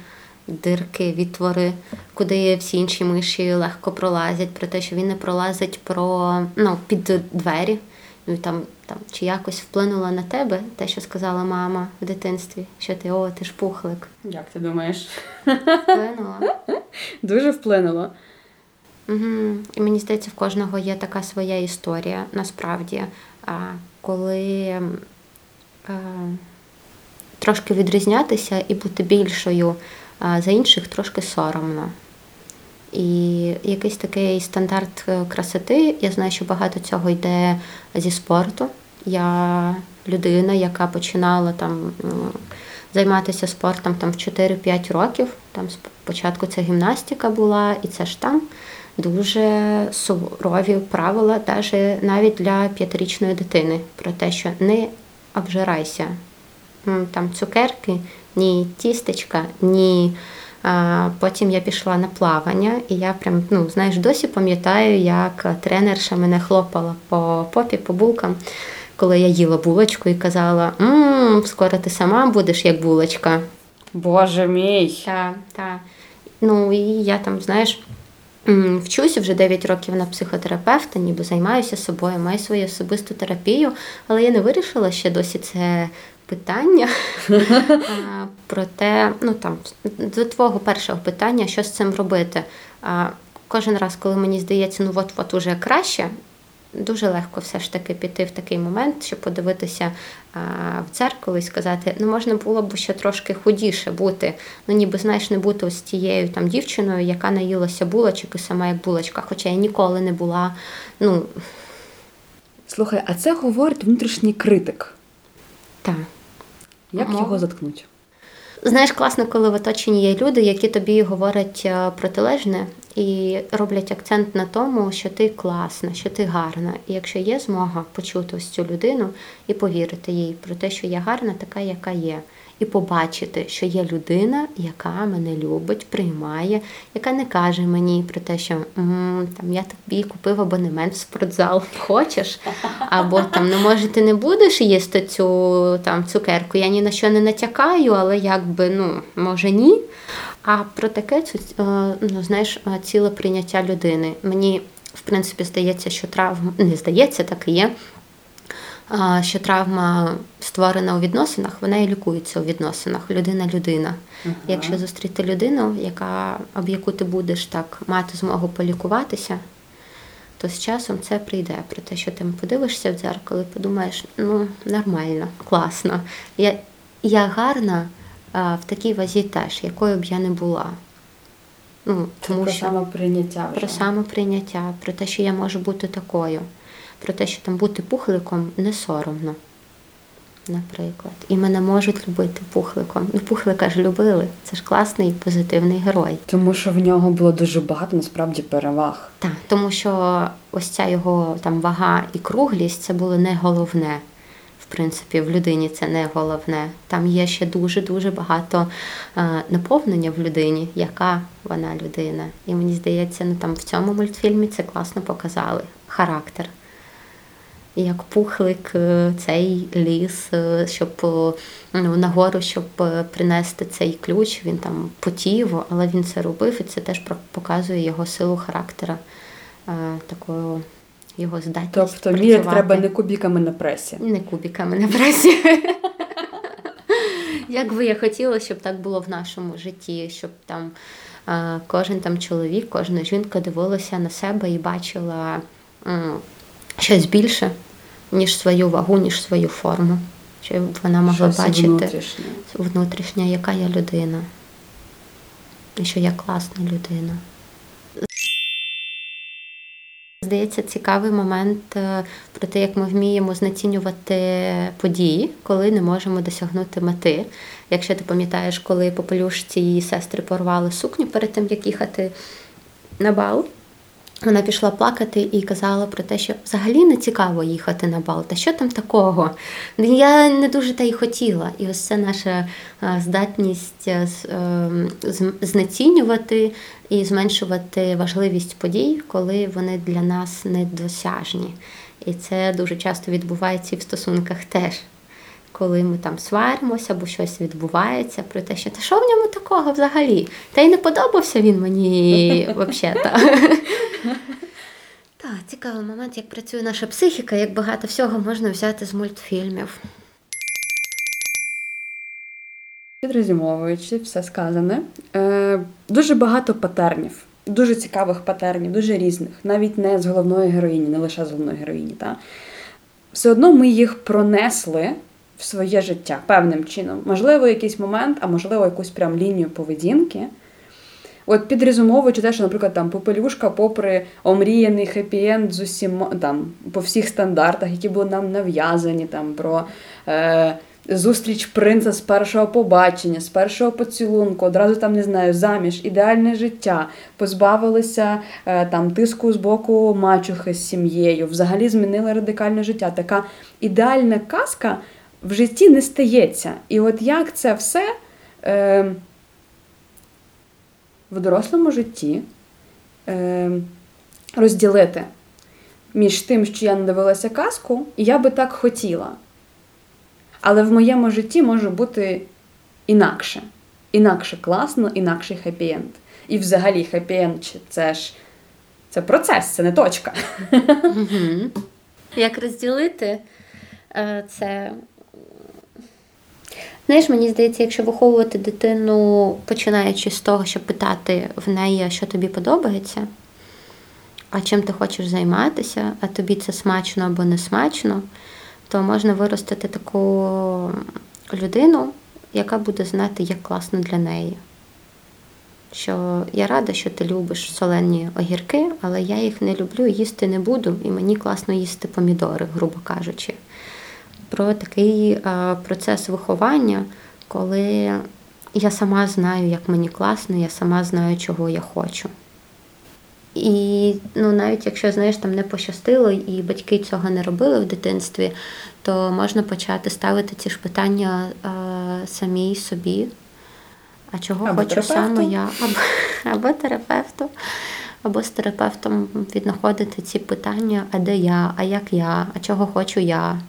дирки, відтвори, куди всі інші миші легко пролазять, про те, що він не пролазить про ну, під двері. Ну, там, там, Чи якось вплинуло на тебе те, що сказала мама в дитинстві, що ти о, ти ж пухлик. Як ти думаєш? Вплинуло? Дуже вплинуло. Угу. І мені здається, в кожного є така своя історія насправді. Коли а, трошки відрізнятися і бути більшою за інших трошки соромно. І якийсь такий стандарт е, красоти. Я знаю, що багато цього йде зі спорту. Я людина, яка починала там займатися спортом там в 4-5 років. Там спочатку це гімнастика була, і це ж там дуже сурові правила, навіть для п'ятирічної дитини, про те, що не обжирайся. Там цукерки, ні тістечка, ні. А Потім я пішла на плавання, і я прям, ну, знаєш, досі пам'ятаю, як тренерша мене хлопала по попі, по булкам, коли я їла булочку і казала: Мм, скоро ти сама будеш як булочка. Боже мій. Так, так. Ну і я там, знаєш. Вчуся вже 9 років на психотерапевта, ніби займаюся собою, маю свою особисту терапію, але я не вирішила ще досі це питання. Проте, ну там, до твого першого питання, що з цим робити. Кожен раз, коли мені здається, ну от-от уже краще, дуже легко все ж таки піти в такий момент, щоб подивитися а, в дзеркало і сказати, ну можна було б ще трошки худіше бути. Ну ніби знаєш, не бути ось тією там дівчиною, яка наїлася булочок і сама як булочка, хоча я ніколи не була. ну... Слухай, а це говорить внутрішній критик. Так. Як Мог. його заткнуть? Знаєш, класно, коли в оточенні є люди, які тобі говорять е, протилежне і роблять акцент на тому, що ти класна, що ти гарна. І якщо є змога почути ось цю людину і повірити їй про те, що я гарна, така, яка є і побачити, що є людина, яка мене любить, приймає, яка не каже мені про те, що там я тобі купив абонемент в спортзал, хочеш? Або там ну може ти не будеш їсти цю там цукерку. Я ні на що не натякаю, але якби ну може ні. А про таке ну знаєш, ціле прийняття людини. Мені в принципі здається, що травма не здається, так і є що травма створена у відносинах, вона і лікується у відносинах. Людина людина. Ага. Якщо зустріти людину, яка, об яку ти будеш так мати змогу полікуватися, то з часом це прийде. Про те, що ти подивишся в дзеркало і подумаєш, ну, нормально, класно. Я, Я гарна а, в такій вазі теж, якою б я не була. Ну, тому про що самоприйняття. Про самоприйняття, про те, що я можу бути такою, про те, що там бути пухликом не соромно, наприклад. І мене можуть любити пухликом. Ну, пухлика ж любили. Це ж класний і позитивний герой. Тому що в нього було дуже багато насправді переваг. Так, тому що ось ця його там вага і круглість це було не головне. В принципі, в людині це не головне. Там є ще дуже-дуже багато е, наповнення в людині, яка вона людина. І мені здається, ну там в цьому мультфільмі це класно показали. Характер. Як пухлик е, цей ліс, е, щоб е, ну, нагору, щоб принести цей ключ, він там потів, але він це робив, і це теж показує його силу характера, такою його здатність. Тобто міряти треба не кубіками на пресі. Не кубиками на пресі. Як би я хотіла, щоб так було в нашому житті, щоб там кожен там чоловік, кожна жінка дивилася на себе і бачила щось більше, ніж свою вагу, ніж свою форму. Щоб вона могла Щось бачити внутрішнє. внутрішнє, яка я людина. І що я класна людина. Здається, цікавий момент е, про те, як ми вміємо знецінювати події, коли не можемо досягнути мети. Якщо ти пам'ятаєш, коли попелюшці її сестри порвали сукню перед тим, як їхати на бал, вона пішла плакати і казала про те, що взагалі не цікаво їхати на бал. Та що там такого? Ну, Я не дуже та й хотіла. І ось це наша е, здатність е, з- знецінювати і зменшувати важливість подій, коли вони для нас недосяжні. І це дуже часто відбувається і в стосунках теж. Коли ми там сваримося або щось відбувається, про те, що та що в ньому такого взагалі? Та й не подобався він мені взагалі. Так, цікавий момент, як працює наша психіка, як багато всього можна взяти з мультфільмів. Підрозумовуючи все сказане, е, дуже багато патернів, дуже цікавих патернів, дуже різних, навіть не з головної героїні, не лише з головної героїні. Та? Все одно ми їх пронесли в своє життя певним чином. Можливо, якийсь момент, а можливо, якусь прям лінію поведінки. От підрезумовуючи те, що, наприклад, там попелюшка, попри омріяний хеппі-енд з усіма там по всіх стандартах, які були нам нав'язані, там про е, зустріч принца з першого побачення, з першого поцілунку, одразу там не знаю, заміж, ідеальне життя, позбавилися е, там тиску з боку мачухи з сім'єю, взагалі змінили радикальне життя. Така ідеальна казка в житті не стається. І от як це все. Е, в дорослому житті е, розділити між тим, що я надивилася казку, і я би так хотіла. Але в моєму житті може бути інакше. Інакше класно, інакший хеппі-енд. І взагалі хеппі-енд це ж це процес, це не точка. Як розділити е, це? Знаєш, мені здається, якщо виховувати дитину, починаючи з того, щоб питати в неї, що тобі подобається, а чим ти хочеш займатися, а тобі це смачно або не смачно, то можна виростити таку людину, яка буде знати, як класно для неї. Що я рада, що ти любиш солені огірки, але я їх не люблю, їсти не буду, і мені класно їсти помідори, грубо кажучи. Про такий е, процес виховання, коли я сама знаю, як мені класно, я сама знаю, чого я хочу. І ну, навіть якщо знаєш, там не пощастило, і батьки цього не робили в дитинстві, то можна почати ставити ці ж питання е, самій собі. А чого Або хочу терапевту. саме я, або, або терапевту, або з терапевтом віднаходити ці питання, а де я, а як я, а чого хочу я.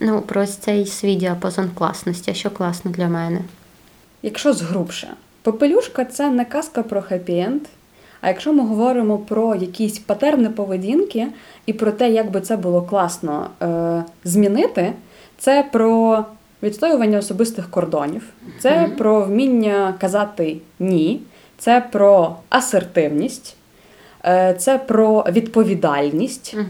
Ну, про цей свій діапазон класності, що класно для мене. Якщо згрубше, попелюшка це не казка про хеппі-енд. А якщо ми говоримо про якісь патерни поведінки і про те, як би це було класно е, змінити, це про відстоювання особистих кордонів, це Мгм. про вміння казати ні, це про асертивність, е, це про відповідальність Угу.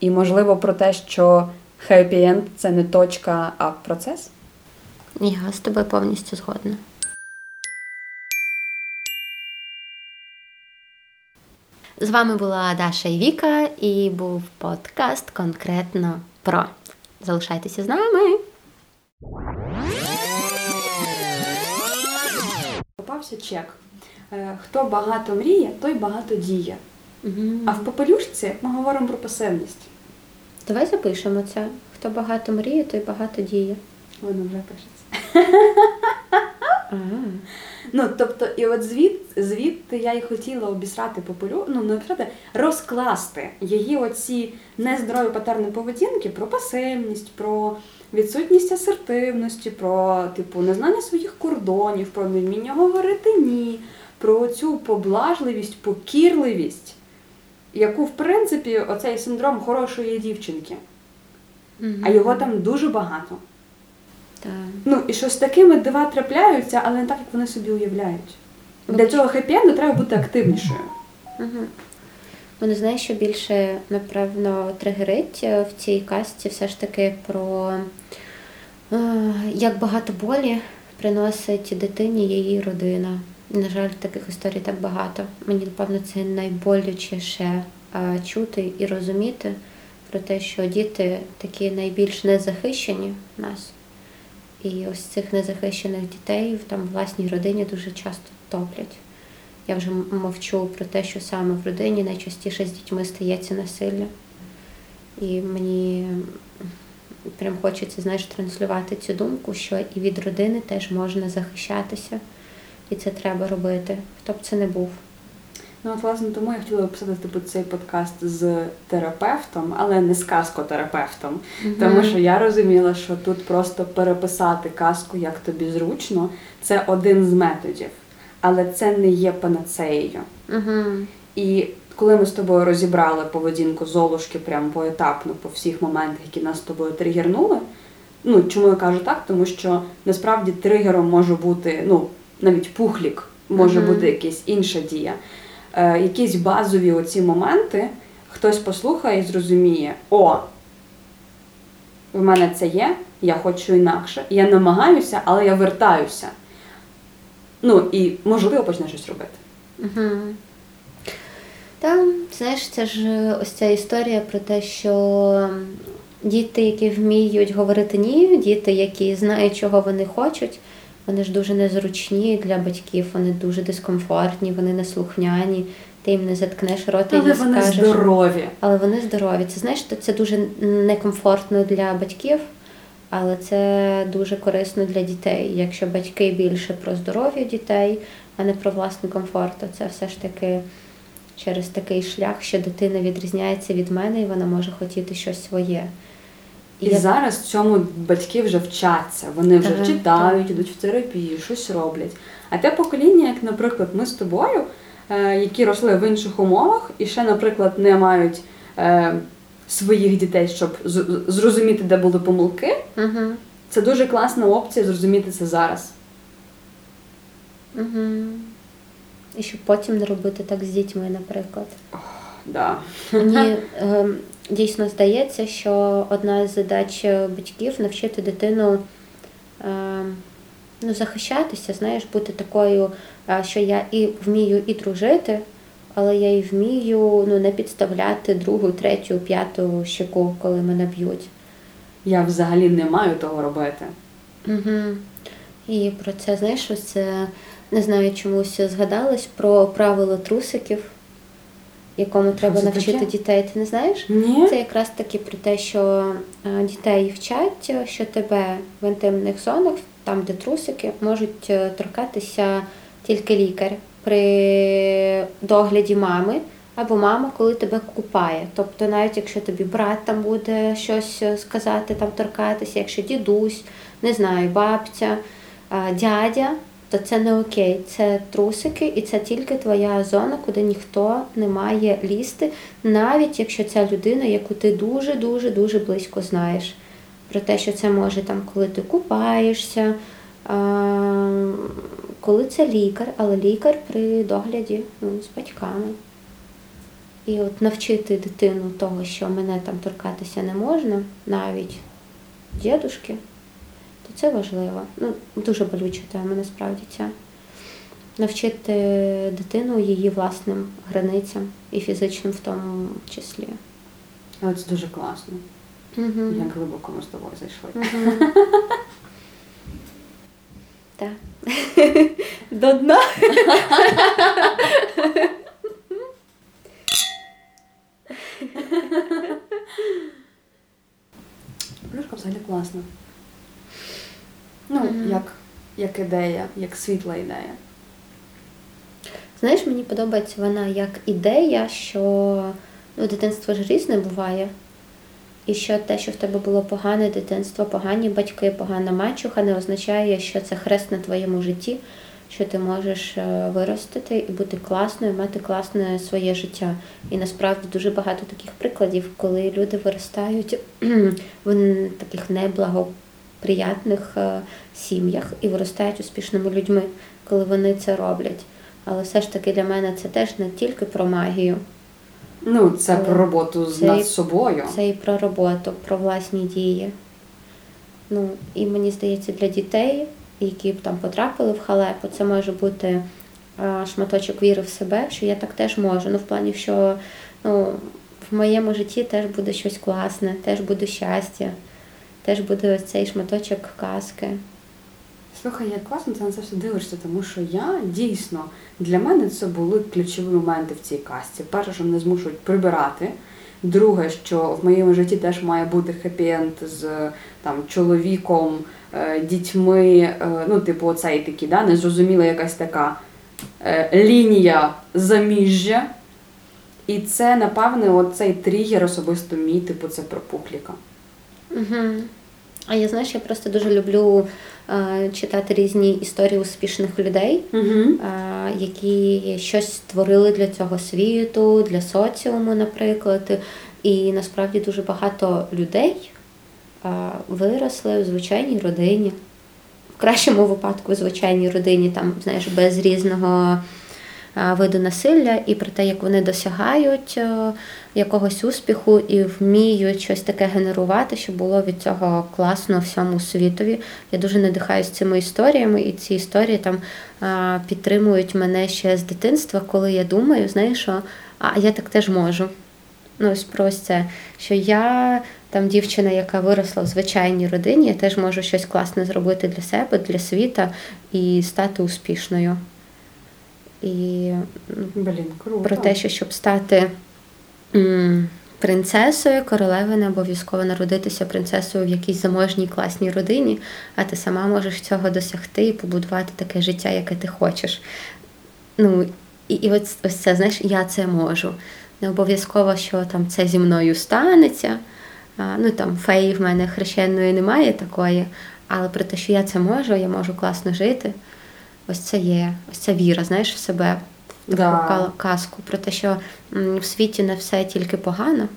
і, можливо, про те, що хеппі-енд – це не точка, а процес. Я з тобою повністю згодна. З вами була Даша і Віка, і був подкаст конкретно про. Залишайтеся з нами. Попався чек. Е, Хто багато мріє, той багато діє. А в попелюшці ми говоримо про пасивність. Давай запишемо це. Хто багато мріє, той багато діє. Воно вже пишеться. Ну, тобто, і от звід, звідти я й хотіла обісрати попелю, ну не обісрати, розкласти її оці нездорові патерни поведінки про пасивність, про відсутність асертивності, про типу незнання своїх кордонів, про невміння говорити ні, про цю поблажливість, покірливість, яку, в принципі, оцей синдром хорошої дівчинки. А його там дуже багато. Так. Ну і що з такими дива трапляються, але не так, як вони собі уявляють. Для цього хеппі-енду треба бути активнішою. Угу. Мене знаєш, що більше, напевно, тригерить е, в цій касті все ж таки про е, як багато болі приносить дитині її родина. На жаль, таких історій так багато. Мені, напевно, це найболючіше чути і розуміти про те, що діти такі найбільш незахищені в нас. І ось цих незахищених дітей в там власній родині дуже часто топлять. Я вже мовчу про те, що саме в родині найчастіше з дітьми стається насилля. І мені прям хочеться, знаєш, транслювати цю думку, що і від родини теж можна захищатися, і це треба робити, хто б це не був. Ну, от, власне, тому я хотіла писати типу, цей подкаст з терапевтом, але не з казкотерапевтом. Тому що я розуміла, що тут просто переписати казку, як тобі зручно, це один з методів. Але це не є панацеєю. Угу. І коли ми з тобою розібрали поведінку Золушки прямо поетапно по всіх моментах, які нас з тобою тригернули. Ну, чому я кажу так? Тому що насправді тригером може бути, ну, навіть пухлік, може Мгм. бути якась інша дія. Е, якісь базові оці моменти, хтось послухає і зрозуміє, о, в мене це є, я хочу інакше, я намагаюся, але я вертаюся. Ну і можливо почне щось робити. Угу. Та, знаєш, це ж е, ось ця історія про те, що діти, які вміють говорити ні, діти, які знають, чого вони хочуть, вони ж дуже незручні для батьків, вони дуже дискомфортні, вони неслухняні, ти їм не заткнеш рота і Але не вони скажеш. здорові. Але вони здорові. Це знаєш, це дуже некомфортно для батьків, але це дуже корисно для дітей. Якщо батьки більше про здоров'я дітей, а не про власний комфорт, то це все ж таки через такий шлях, що дитина відрізняється від мене, і вона може хотіти щось своє. І я- зараз цьому батьки вже вчаться. Вони вже Ага, читають, так. ідуть в терапію, щось роблять. А те покоління, як, наприклад, ми з тобою, е, які росли в інших умовах, і ще, наприклад, не мають е, своїх дітей, щоб з- зрозуміти, де були помилки, Угу. це дуже класна опція зрозуміти це зараз. Угу. І щоб потім не робити так з дітьми, наприклад. Да. Мені е, дійсно здається, що одна з задач батьків навчити дитину е, ну, захищатися, знаєш, бути такою, е, що я і вмію і дружити, але я і вмію ну, не підставляти другу, третю, п'яту щеку, коли мене б'ють. Я взагалі не маю того робити. Угу. І про це, знаєш, ось це не знаю, чомусь згадалось про правило трусиків, якому треба це навчити таке? дітей. Ти не знаєш? Ні? Це якраз таки про те, що е, дітей вчать, що тебе в інтимних зонах, там де трусики, можуть е, торкатися тільки лікар при догляді мами. Або мама, коли тебе купає. Тобто, навіть якщо тобі брат там буде щось е, сказати, там торкатися, якщо дідусь, не знаю, бабця, дядя, то це не окей. Це трусики, і це тільки твоя зона, куди ніхто не має лізти, навіть якщо ця людина, яку ти дуже дуже дуже близько знаєш. Про те, що це може там, коли ти купаєшся, коли це лікар, але лікар при догляді ну, з батьками. І от навчити дитину того, що мене там торкатися не можна, навіть дідушки, це важливо. Ну, дуже болюча тема, насправді ця. навчити дитину її власним границям і фізичним в тому числі. Але це дуже класно. Угу. Як глибоко ми з тобою зайшли. Угу. Так. До дна. Плюшка взагалі класна. Ну, Мгм. як, як ідея, як світла ідея. Знаєш, мені подобається вона як ідея, що ну, дитинство ж різне буває. І що те, що в тебе було погане дитинство, погані батьки, погана мачуха, не означає, що це хрест на твоєму житті, що ти можеш е, виростити і бути класною, мати класне своє життя. І насправді дуже багато таких прикладів, коли люди виростають в таких неблагоприятних е, сім'ях і виростають успішними людьми, коли вони це роблять. Але все ж таки для мене це теж не тільки про магію, Ну, це про роботу з над собою. це і про роботу, про власні дії. Ну, і мені здається, для дітей, які б там потрапили в халепу, це може бути а, шматочок віри в себе, що я так теж можу. Ну, в плані, що ну, в моєму житті теж буде щось класне, теж буде щастя, теж буде ось цей шматочок казки. Слухай, як класно ти на це все дивишся, тому що я дійсно для мене це були ключові моменти в цій касті. Перше, що мене змушують прибирати. Друге, що в моєму житті теж має бути хеппі-енд з там чоловіком, е, дітьми. е, Ну, типу, оцей такий, да, незрозуміла якась така е, лінія заміжжя. І це, напевне, оцей тригер особисто мій, типу, це про пухліка. Угу. А я знаєш, я просто дуже люблю е, читати різні історії успішних людей. Угу. е, які щось створили для цього світу, для соціуму, наприклад. І насправді дуже багато людей е, виросли в звичайній родині. В кращому випадку в звичайній родині, там, знаєш, без різного е, виду насилля, і про те, як вони досягають е, якогось успіху і вміють щось таке генерувати, щоб було від цього класно всьому світові. Я дуже надихаюсь цими історіями, і ці історії там підтримують мене ще з дитинства, коли я думаю, знаєш, що а я так теж можу. Ну, ось про це, що я там дівчина, яка виросла в звичайній родині, я теж можу щось класне зробити для себе, для світа і стати успішною. І Блін, круто. про те, що щоб стати м, принцесою, королеви не обов'язково народитися принцесою в якійсь заможній класній родині, а ти сама можеш цього досягти і побудувати таке життя, яке ти хочеш. Ну, і, і ось, ось це, знаєш, я це можу. Не обов'язково, що там це зі мною станеться. А, ну там феї в мене хрещеної немає такої, але про те, що я це можу, я можу класно жити. Ось це є, ось ця віра, знаєш, в себе, Да. таку казку, про те, що в світі не все тільки погано.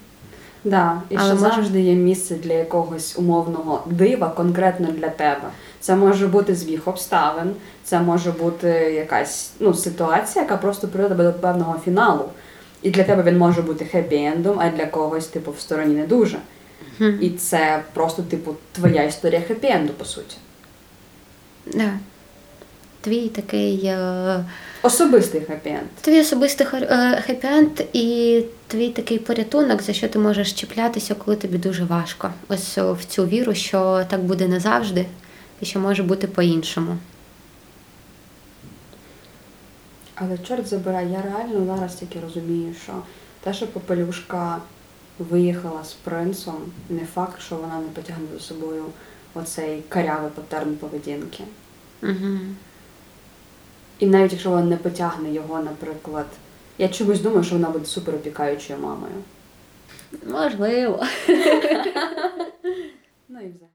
Да, і Але що може- завжди є місце для якогось умовного дива конкретно для тебе. Це може бути збіг обставин, це може бути якась ну, ситуація, яка просто приведе до певного фіналу. І для тебе він може бути хеппі-ендом, а для когось, типу, в стороні не дуже. І це просто, типу, твоя історія хеппі-енду, по суті. Да. Твій такий е, Особистий хеппі-енд. твій особистий хеппі-енд і твій такий порятунок, за що ти можеш чіплятися, коли тобі дуже важко. Ось е, в цю віру, що так буде не завжди, і що може бути по-іншому. Але чорт забирай, я реально зараз тільки розумію, що те, що Попелюшка виїхала з принцом, не факт, що вона не потягне за собою оцей карявий паттерн поведінки. Угу. І навіть якщо вона не потягне його, наприклад, я чомусь думаю, що вона буде супер опікаючою мамою. Можливо. Ну і взагалі.